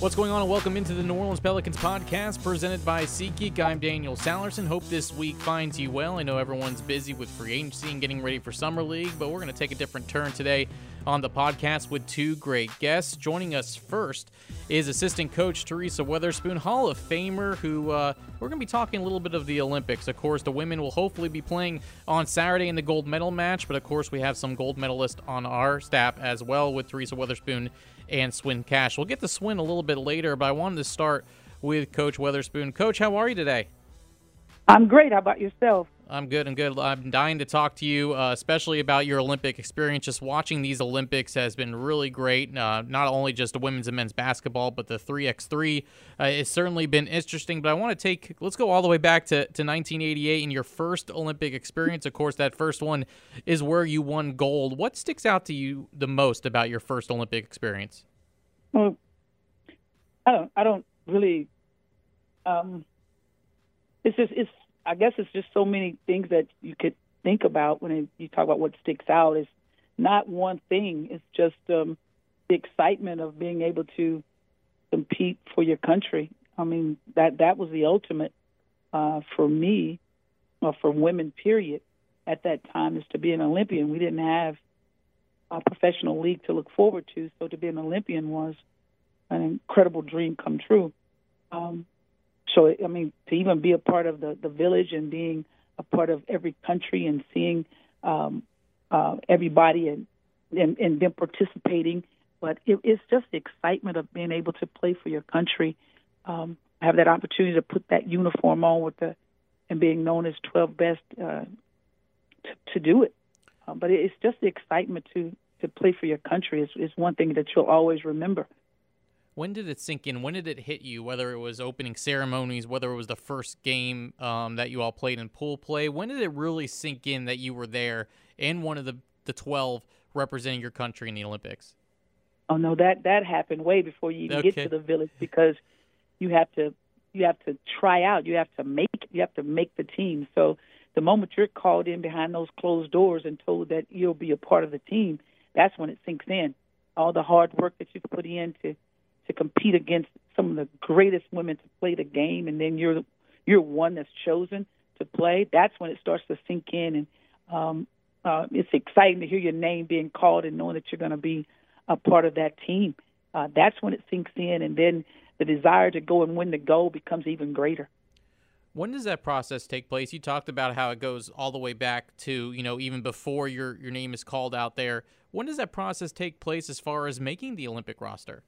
What's going on, and welcome into the New Orleans Pelicans podcast presented by SeatGeek. I'm Daniel Sallerson. Hope this week finds you well. I know everyone's busy with free agency and getting ready for Summer League, but we're going to take a different turn today on the podcast with two great guests. Joining us first is assistant coach Teresa Weatherspoon, Hall of Famer, who uh, we're going to be talking a little bit of the Olympics. Of course, the women will hopefully be playing on Saturday in the gold medal match, but of course, we have some gold medalists on our staff as well with Teresa Weatherspoon and Swin Cash. We'll get to Swin a little bit later, but I wanted to start with Coach Weatherspoon. Coach, how are you today? I'm great. How about yourself? I'm good. I'm good. I'm dying to talk to you, uh, especially about your Olympic experience. Just watching these Olympics has been really great. Uh, not only just women's and men's basketball, but the 3x3. Uh, it's certainly been interesting. But I want to take, let's go all the way back to, to 1988 and your first Olympic experience. Of course, that first one is where you won gold. What sticks out to you the most about your first Olympic experience? Well, I don't, I don't really, um, it's just, it's I guess it's just so many things that you could think about when you talk about what sticks out. It's not one thing. It's just um, the excitement of being able to compete for your country. I mean, that that was the ultimate uh, for me, or for women. Period. At that time, is to be an Olympian. We didn't have a professional league to look forward to, so to be an Olympian was an incredible dream come true. Um, so I mean, to even be a part of the the village and being a part of every country and seeing um, uh, everybody and, and and them participating, but it, it's just the excitement of being able to play for your country, um, have that opportunity to put that uniform on with the and being known as 12 best uh, to, to do it. Um, but it's just the excitement to to play for your country is, is one thing that you'll always remember. When did it sink in? When did it hit you? Whether it was opening ceremonies, whether it was the first game um, that you all played in pool play, when did it really sink in that you were there in one of the the twelve representing your country in the Olympics? Oh no, that that happened way before you even okay. get to the village because you have to you have to try out, you have to make you have to make the team. So the moment you're called in behind those closed doors and told that you'll be a part of the team, that's when it sinks in. All the hard work that you've put in to to compete against some of the greatest women to play the game, and then you're you're one that's chosen to play. That's when it starts to sink in, and um, uh, it's exciting to hear your name being called and knowing that you're going to be a part of that team. Uh, that's when it sinks in, and then the desire to go and win the gold becomes even greater. When does that process take place? You talked about how it goes all the way back to you know even before your your name is called out there. When does that process take place as far as making the Olympic roster?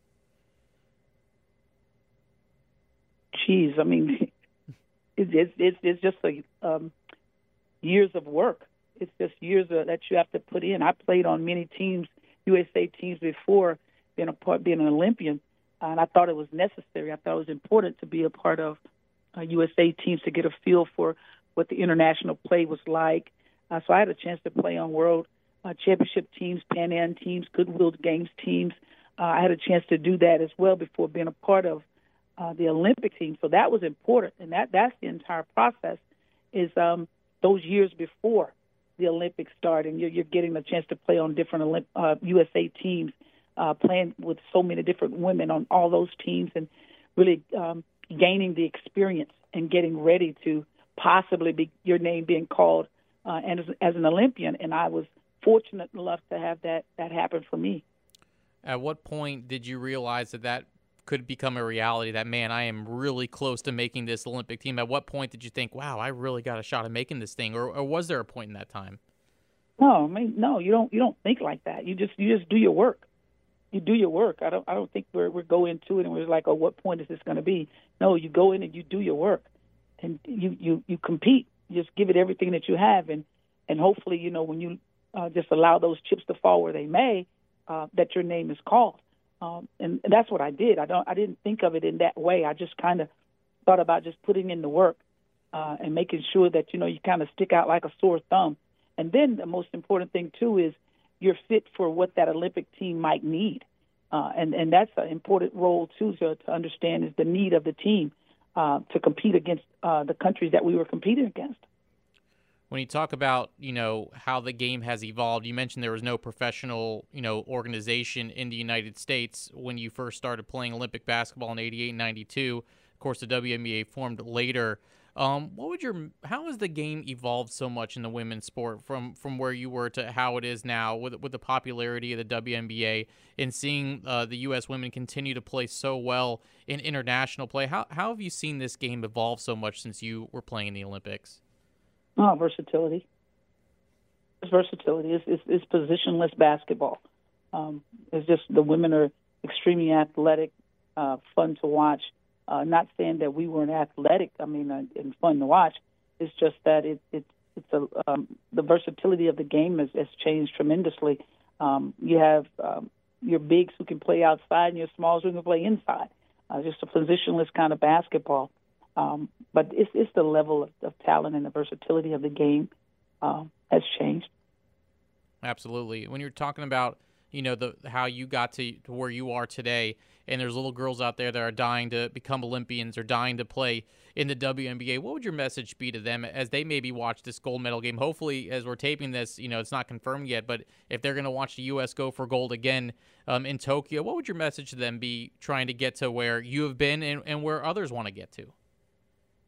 Geez, I mean, it's it's it's just like um, years of work. It's just years of, that you have to put in. I played on many teams, USA teams before being a part, being an Olympian, and I thought it was necessary. I thought it was important to be a part of uh, USA teams to get a feel for what the international play was like. Uh, so I had a chance to play on World uh, Championship teams, Pan Am teams, Goodwill Games teams. Uh, I had a chance to do that as well before being a part of uh, the Olympic team. So that was important, and that that's the entire process. Is um, those years before the Olympics start, and you're, you're getting a chance to play on different Olymp- uh, USA teams. uh, playing with so many different women on all those teams and really um, gaining the experience and getting ready to possibly be your name being called uh, and as, as an Olympian. And I was fortunate enough to have that that happen for me. At what point did you realize that that could become a reality? That man, I am really close to making this Olympic team. At what point did you think, "Wow, I really got a shot of making this thing," or, or was there a point in that time? No, I mean, no, you don't. You don't think like that. You just you just do your work. You do your work. I don't. I don't think we're we're going into it and we're like, oh, what point is this going to be? No, you go in and you do your work, and you you you compete. You just give it everything that you have, and and hopefully, you know, when you uh, just allow those chips to fall where they may, uh, that your name is called. Um, and, that's what I did. I don't. I didn't think of it in that way. I just kind of thought about just putting in the work uh, and making sure that you know you kind of stick out like a sore thumb. And then the most important thing too is you're fit for what that Olympic team might need. Uh, and and that's an important role too to, to understand is the need of the team uh, to compete against uh, the countries that we were competing against when you talk about you know how the game has evolved you mentioned there was no professional you know organization in the united states when you first started playing olympic basketball in 88 and 92 of course the WNBA formed later um, what would your how has the game evolved so much in the women's sport from from where you were to how it is now with with the popularity of the WNBA and seeing uh, the U.S. women continue to play so well in international play? How how have you seen this game evolve so much since you were playing in the Olympics? Oh, versatility. It's versatility. It's, it's, it's positionless basketball. Um, it's just the women are extremely athletic, uh, fun to watch. Uh, not saying that we weren't athletic. I mean, uh, and fun to watch. It's just that it, it it's a um, the versatility of the game has, has changed tremendously. Um, you have um, your bigs who can play outside and your smalls who can play inside. Uh, just a positionless kind of basketball. Um, but it's, it's the level of, of, talent and the versatility of the game um, has changed. Absolutely. When you're talking about you know the how you got to, to where you are today, and there's little girls out there that are dying to become Olympians or dying to play in the WNBA. What would your message be to them as they maybe watch this gold medal game? Hopefully, as we're taping this, you know it's not confirmed yet, but if they're going to watch the U.S. go for gold again um, in Tokyo, what would your message to them be trying to get to where you have been and, and where others want to get to?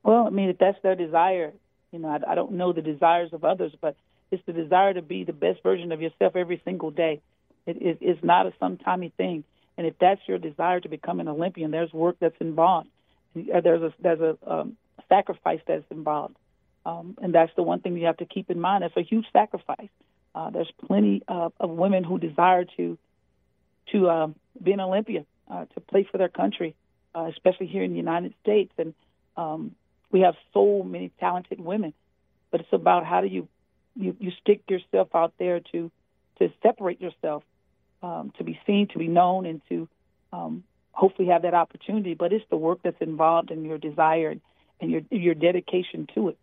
Well, I mean, if that's their desire, you know, I, I don't know the desires of others, but it's the desire to be the best version of yourself every single day. It is it's not a sometimey thing. And if that's your desire to become an Olympian, there's work that's involved. There's a there's a um, sacrifice that's involved, um, and that's the one thing you have to keep in mind. It's a huge sacrifice. Uh, there's plenty of, of women who desire to to um, be an Olympian, uh, to play for their country, uh, especially here in the United States. And um, we have so many talented women, but it's about how do you you, you stick yourself out there to to separate yourself, um, to be seen, to be known, and to um, hopefully have that opportunity. But it's the work that's involved in your desire and, your your dedication to it.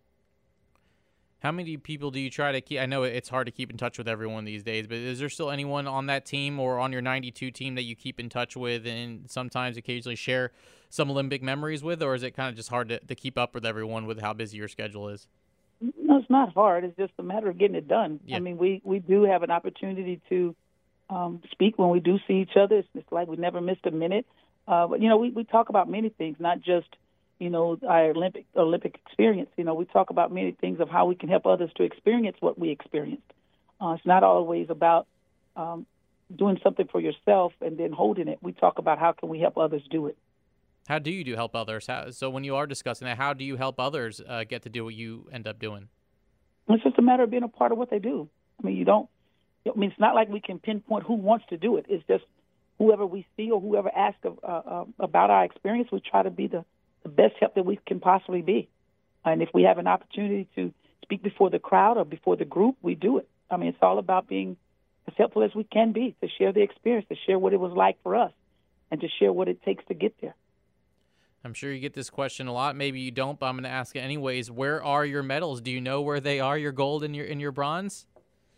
How many people do you try to keep? I know it's hard to keep in touch with everyone these days, but is there still anyone on that team or on your 92 team that you keep in touch with and sometimes occasionally share some Olympic memories with, or is it kind of just hard to, to keep up with everyone with how busy your schedule is? No, it's not hard. It's just a matter of getting it done. Yeah. I mean, we, we do have an opportunity to um, speak when we do see each other. It's, it's like we never missed a minute. Uh, but, you know, we, we talk about many things, not just – you know, our Olympic Olympic experience. You know, we talk about many things of how we can help others to experience what we experienced. Uh, it's not always about um, doing something for yourself and then holding it. We talk about how can we help others do it. How do you do help others? How, so when you are discussing that, how do you help others uh, get to do what you end up doing? It's just a matter of being a part of what they do. I mean, you don't. I mean, it's not like we can pinpoint who wants to do it. It's just whoever we see or whoever asks uh, uh, about our experience, we try to be the the best help that we can possibly be. And if we have an opportunity to speak before the crowd or before the group, we do it. I mean, it's all about being as helpful as we can be to share the experience, to share what it was like for us, and to share what it takes to get there. I'm sure you get this question a lot. Maybe you don't, but I'm going to ask it anyways. Where are your medals? Do you know where they are? Your gold and your and your bronze?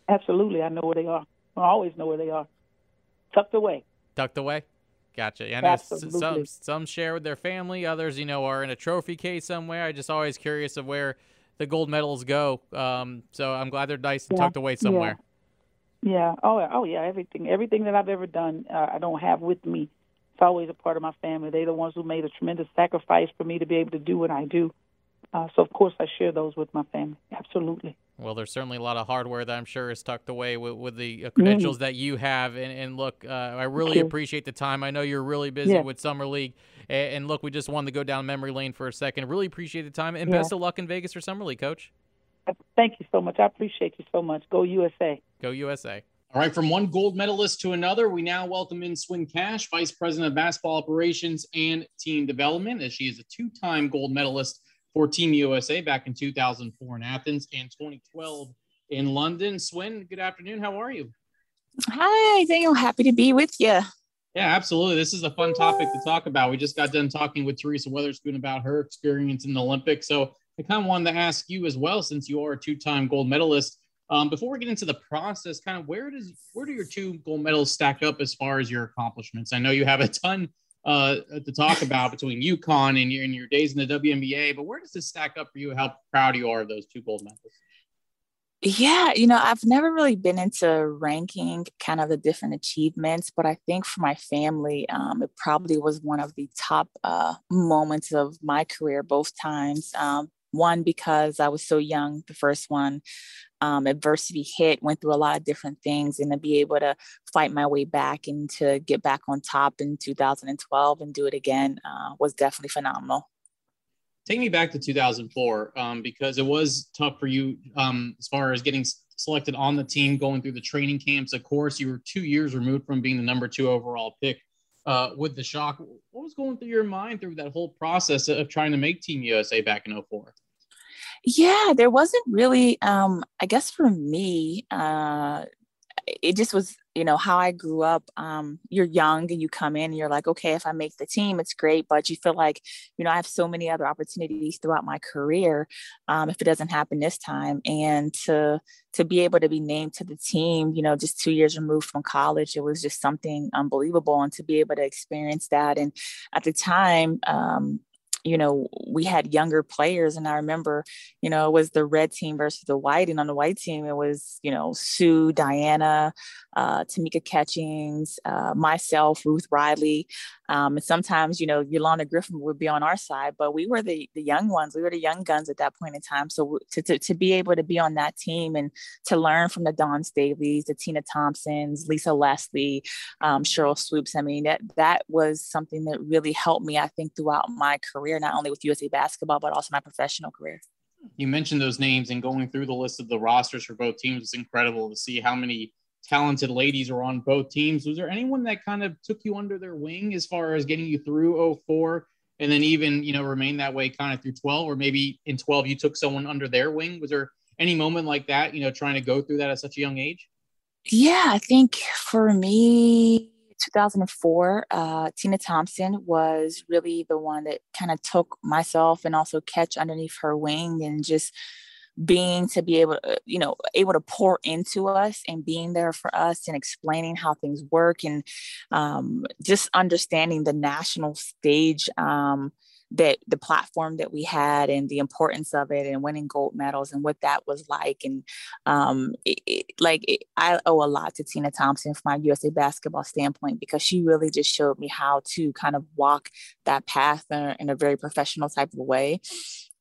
Absolutely, I know where they are. I always know where they are. Tucked away. Tucked away. Gotcha. And Absolutely. some some share with their family, others, you know, are in a trophy case somewhere. I just always curious of where the gold medals go. Um, so I'm glad they're nice and yeah. tucked away somewhere. Yeah. Oh, oh yeah. Everything, everything that I've ever done, uh, I don't have with me. It's always a part of my family. They're the ones who made a tremendous sacrifice for me to be able to do what I do. Uh, so of course I share those with my family. Absolutely. Well, there's certainly a lot of hardware that I'm sure is tucked away with, with the uh, credentials mm. that you have. And, and look, uh, I really appreciate the time. I know you're really busy yeah. with Summer League. And, and, look, we just wanted to go down memory lane for a second. Really appreciate the time. And yeah. best of luck in Vegas for Summer League, Coach. Thank you so much. I appreciate you so much. Go USA. Go USA. All right, from one gold medalist to another, we now welcome in Swin Cash, Vice President of Basketball Operations and Team Development, as she is a two time gold medalist for Team USA back in 2004 in Athens and 2012 in London. Swin, good afternoon. How are you? Hi, Daniel. Happy to be with you. Yeah, absolutely. This is a fun topic to talk about. We just got done talking with Teresa Weatherspoon about her experience in the Olympics. So I kind of wanted to ask you as well, since you are a two-time gold medalist. Um, before we get into the process, kind of where does where do your two gold medals stack up as far as your accomplishments? I know you have a ton uh, to talk about between UConn and your, and your days in the WNBA, but where does this stack up for you? How proud you are of those two gold medals? Yeah, you know, I've never really been into ranking kind of the different achievements, but I think for my family, um, it probably was one of the top uh, moments of my career, both times. Um, one, because I was so young, the first one, um, adversity hit, went through a lot of different things, and to be able to fight my way back and to get back on top in 2012 and do it again uh, was definitely phenomenal. Take me back to 2004 um, because it was tough for you um, as far as getting selected on the team, going through the training camps. Of course, you were two years removed from being the number two overall pick uh, with the shock. What was going through your mind through that whole process of trying to make Team USA back in 04? Yeah, there wasn't really, um, I guess for me, uh, it just was, you know, how I grew up. Um, you're young and you come in and you're like, okay, if I make the team, it's great. But you feel like, you know, I have so many other opportunities throughout my career. Um, if it doesn't happen this time, and to to be able to be named to the team, you know, just two years removed from college, it was just something unbelievable. And to be able to experience that, and at the time, um, you know, we had younger players. And I remember, you know, it was the red team versus the white. And on the white team, it was, you know, Sue, Diana, uh, Tamika Catchings, uh, myself, Ruth Riley. Um, and sometimes, you know, Yolanda Griffith would be on our side, but we were the, the young ones. We were the young guns at that point in time. So to, to, to be able to be on that team and to learn from the Dawn Staleys, the Tina Thompsons, Lisa Leslie, um, Sheryl Swoopes, I mean, that, that was something that really helped me, I think, throughout my career, not only with USA basketball, but also my professional career. You mentioned those names and going through the list of the rosters for both teams. It's incredible to see how many talented ladies were on both teams. Was there anyone that kind of took you under their wing as far as getting you through 04 and then even, you know, remain that way kind of through 12 or maybe in 12 you took someone under their wing? Was there any moment like that, you know, trying to go through that at such a young age? Yeah, I think for me, 2004, uh, Tina Thompson was really the one that kind of took myself and also catch underneath her wing and just being to be able to, you know, able to pour into us and being there for us and explaining how things work and um, just understanding the national stage. Um, that the platform that we had and the importance of it and winning gold medals and what that was like and um, it, it, like it, I owe a lot to Tina Thompson from my USA basketball standpoint because she really just showed me how to kind of walk that path in, in a very professional type of way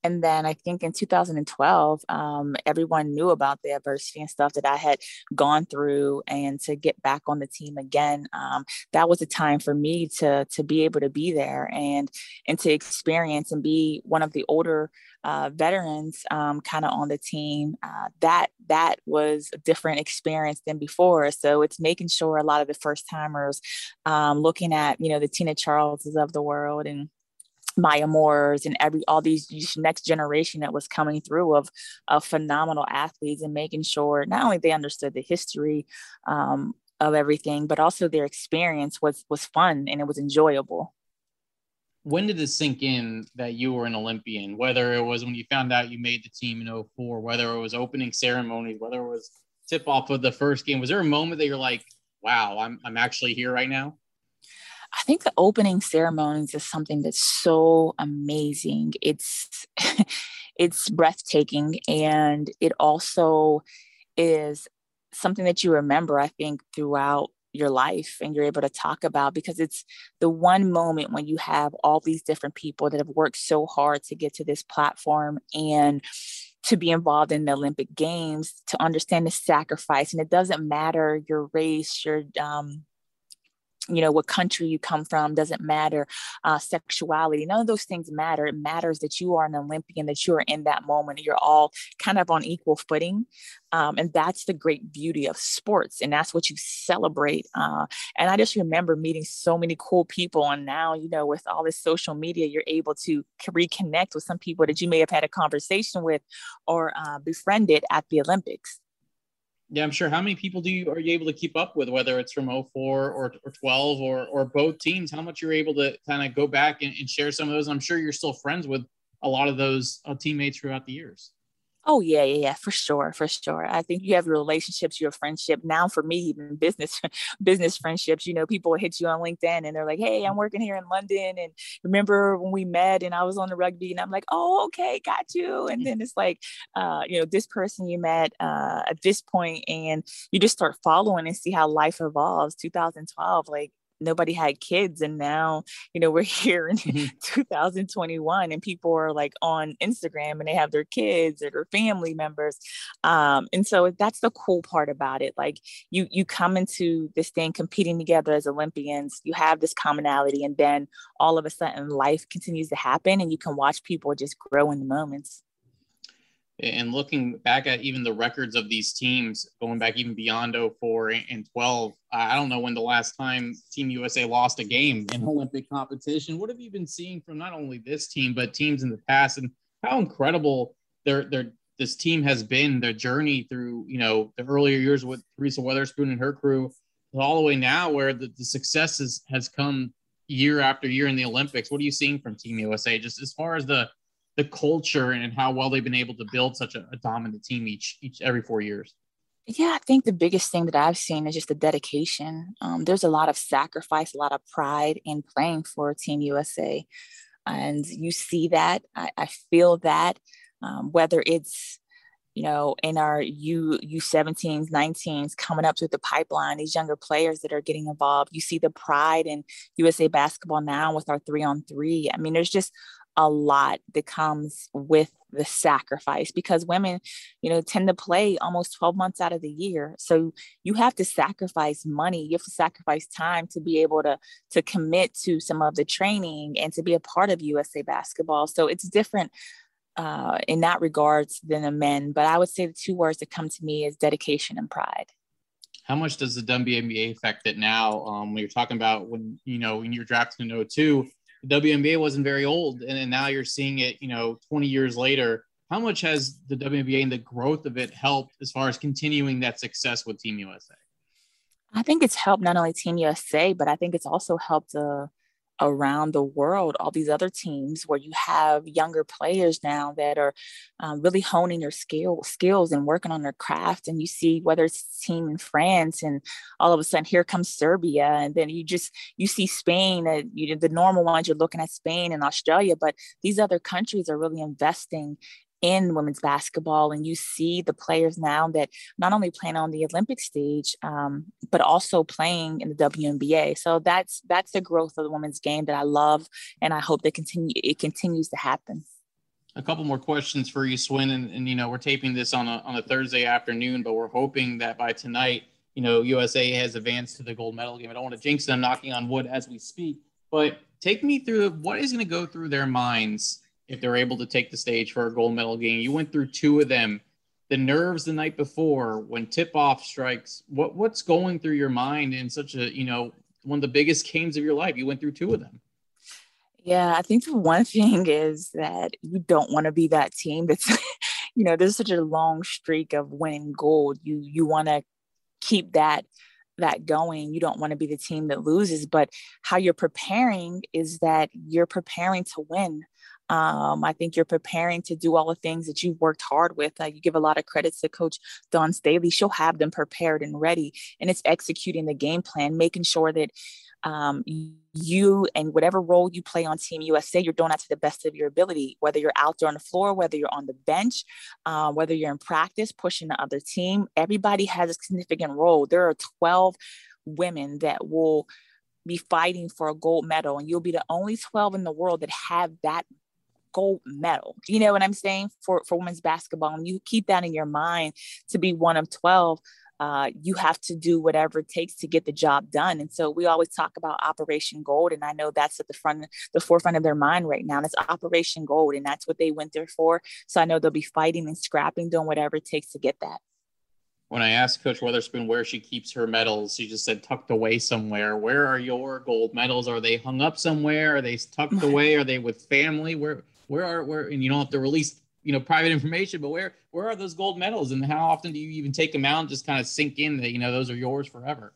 and then I think in 2012, um, everyone knew about the adversity and stuff that I had gone through, and to get back on the team again, um, that was a time for me to to be able to be there and and to experience and be one of the older uh, veterans um, kind of on the team. Uh, that that was a different experience than before. So it's making sure a lot of the first timers um, looking at you know the Tina Charleses of the world and Maya Moores and every all these next generation that was coming through of of phenomenal athletes and making sure not only they understood the history um, of everything, but also their experience was was fun and it was enjoyable. When did it sink in that you were an Olympian? Whether it was when you found out you made the team in 04, whether it was opening ceremonies, whether it was tip off of the first game, was there a moment that you're like, "Wow, I'm I'm actually here right now"? I think the opening ceremonies is something that's so amazing. It's it's breathtaking and it also is something that you remember, I think, throughout your life and you're able to talk about because it's the one moment when you have all these different people that have worked so hard to get to this platform and to be involved in the Olympic Games, to understand the sacrifice. And it doesn't matter your race, your um, you know what country you come from doesn't matter uh, sexuality none of those things matter. It matters that you are an olympian that you are in that moment you're all kind of on equal footing um, and that's the great beauty of sports and that's what you celebrate uh, and i just remember meeting so many cool people and now you know with all this social media you're able to reconnect with some people that you may have had a conversation with or uh, befriended at the olympics yeah, I'm sure. How many people do you are you able to keep up with, whether it's from 04 or, or 12 or or both teams? How much you're able to kind of go back and, and, share some of those? I'm sure you're still friends with a lot of those uh, teammates throughout the years. Oh yeah, yeah, yeah, for sure, for sure. I think you have your relationships, your friendship. Now, for me, even business, business friendships. You know, people hit you on LinkedIn and they're like, "Hey, I'm working here in London, and remember when we met and I was on the rugby?" And I'm like, "Oh, okay, got you." And then it's like, uh, you know, this person you met uh, at this point, and you just start following and see how life evolves. 2012, like nobody had kids and now you know we're here in mm-hmm. 2021 and people are like on instagram and they have their kids or their family members. Um, and so that's the cool part about it. Like you you come into this thing competing together as olympians you have this commonality and then all of a sudden life continues to happen and you can watch people just grow in the moments and looking back at even the records of these teams going back even beyond 04 and 12 i don't know when the last time team usa lost a game in olympic competition. What have you been seeing from not only this team but teams in the past and how incredible their their this team has been their journey through you know the earlier years with teresa weatherspoon and her crew all the way now where the, the success has, has come year after year in the olympics. What are you seeing from team usa just as far as the the culture and how well they've been able to build such a, a dominant team each each every four years. Yeah, I think the biggest thing that I've seen is just the dedication. Um, there's a lot of sacrifice, a lot of pride in playing for Team USA. And you see that. I, I feel that, um, whether it's you know, in our U U17s, 19s coming up through the pipeline, these younger players that are getting involved. You see the pride in USA basketball now with our three on three. I mean, there's just a lot that comes with the sacrifice because women you know tend to play almost 12 months out of the year. So you have to sacrifice money. You have to sacrifice time to be able to to commit to some of the training and to be a part of usa basketball. So it's different uh, in that regards than the men but i would say the two words that come to me is dedication and pride. How much does the WNBA affect it now? Um, when you're talking about when you know when you're drafted in 02, the WNBA wasn't very old, and, now you're seeing it, you know, 20 years later. How much has the WNBA and the growth of it helped as far as continuing that success with Team USA? I think it's helped not only Team USA, but I think it's also helped uh, around the world, all these other teams where you have younger players now that are um, really honing their skill skills and working on their craft. And you see whether it's team in France, and all of a sudden here comes Serbia, and then you just you see Spain. Uh, you the normal ones you're looking at Spain and Australia, but these other countries are really investing in women's basketball and you see the players now that not only playing on the olympic stage um, but also playing in the WNBA so that's that's the growth of the women's game that I love and I hope that continue it continues to happen. A couple more questions for you Swin and, and you know we're taping this on a, on a Thursday afternoon but we're hoping that by tonight you know USA has advanced to the gold medal game. I don't want to jinx them knocking on wood as we speak but take me through what is going to go through their minds if they're able to take the stage for a gold medal game. You went through two of them. The nerves the night before when tip off strikes. What what's going through your mind in such a you know one of the biggest games of your life? You went through two of them. Yeah, I think the one thing is that you don't want to be that team that's, you know, there's such a long streak of winning gold. You you want to keep that that going. You don't want to be the team that loses, but how you're preparing is that you're preparing to win. Um, I think you're preparing to do all the things that you've worked hard with. Uh, you give a lot of credits to Coach Dawn Staley. She'll have them prepared and ready, and it's executing the game plan, making sure that um, you and whatever role you play on Team USA, you're doing that to the best of your ability, whether you're out there on the floor, whether you're on the bench, uh, whether you're in practice pushing the other team. Everybody has a significant role. There are 12 women that will be fighting for a gold medal, and you'll be the only 12 in the world that have that gold medal. You know what I'm saying for for women's basketball, and you keep that in your mind to be one of 12 uh, you have to do whatever it takes to get the job done. And so we always talk about Operation Gold, and I know that's at the front, the forefront of their mind right now. And it's Operation Gold, and that's what they went there for. So I know they'll be fighting and scrapping, doing whatever it takes to get that. When I asked Coach Weatherspoon where she keeps her medals, she just said tucked away somewhere. Where are your gold medals? Are they hung up somewhere? Are they tucked away? Are they with family? Where where are where? And you don't have to release you know private information but where where are those gold medals and how often do you even take them out and just kind of sink in that you know those are yours forever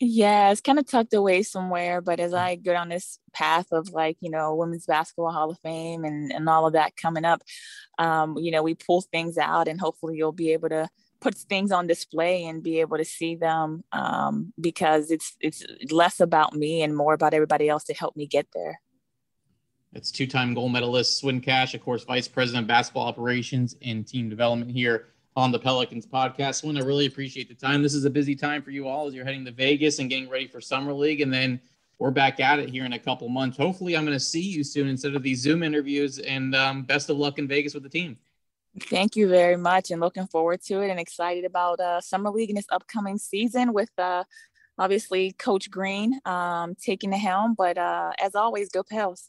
yeah it's kind of tucked away somewhere but as i go down this path of like you know women's basketball hall of fame and and all of that coming up um you know we pull things out and hopefully you'll be able to put things on display and be able to see them um, because it's it's less about me and more about everybody else to help me get there it's two-time gold medalist Swin Cash, of course, vice president of basketball operations and team development here on the Pelicans podcast. Swin, I really appreciate the time. This is a busy time for you all as you're heading to Vegas and getting ready for summer league, and then we're back at it here in a couple months. Hopefully, I'm going to see you soon instead of these Zoom interviews. And um, best of luck in Vegas with the team. Thank you very much, and looking forward to it, and excited about uh, summer league in this upcoming season with. Uh, obviously, Coach Green um, taking the helm, but uh, as always, go Pels.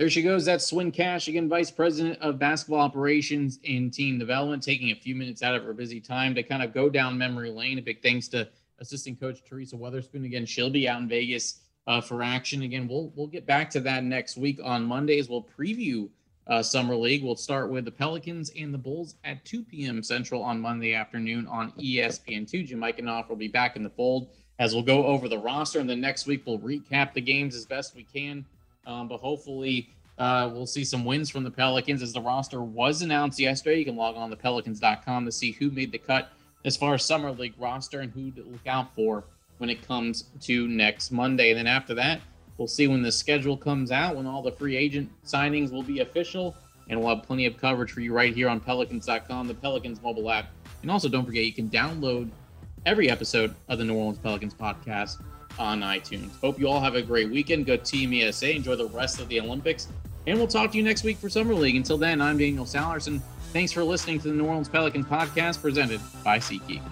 There she goes. That's Swin Cash, again, Vice President of Basketball Operations and Team Development, taking a few minutes out of her busy time to kind of go down memory lane. A big thanks to assistant coach Teresa Weatherspoon. Again, she'll be out in Vegas uh, for action. Again, we'll we'll get back to that next week on Mondays. We'll preview uh, Summer League. We'll start with the Pelicans and the Bulls at 2 p.m. Central on Monday afternoon on ESPN2. Jim Eichenhofer will be back in the fold as we'll go over the roster. And then next week, we'll recap the games as best we can um, but hopefully, uh, we'll see some wins from the Pelicans as the roster was announced yesterday. You can log on to pelicans.com to see who made the cut as far as summer league roster and who to look out for when it comes to next Monday. And then after that, we'll see when the schedule comes out, when all the free agent signings will be official, and we'll have plenty of coverage for you right here on pelicans.com, the Pelicans mobile app. And also, don't forget, you can download every episode of the New Orleans Pelicans podcast on iTunes. Hope you all have a great weekend. Go Team USA. Enjoy the rest of the Olympics. And we'll talk to you next week for Summer League. Until then, I'm Daniel Sallerson. Thanks for listening to the New Orleans Pelican podcast presented by SeatGeek.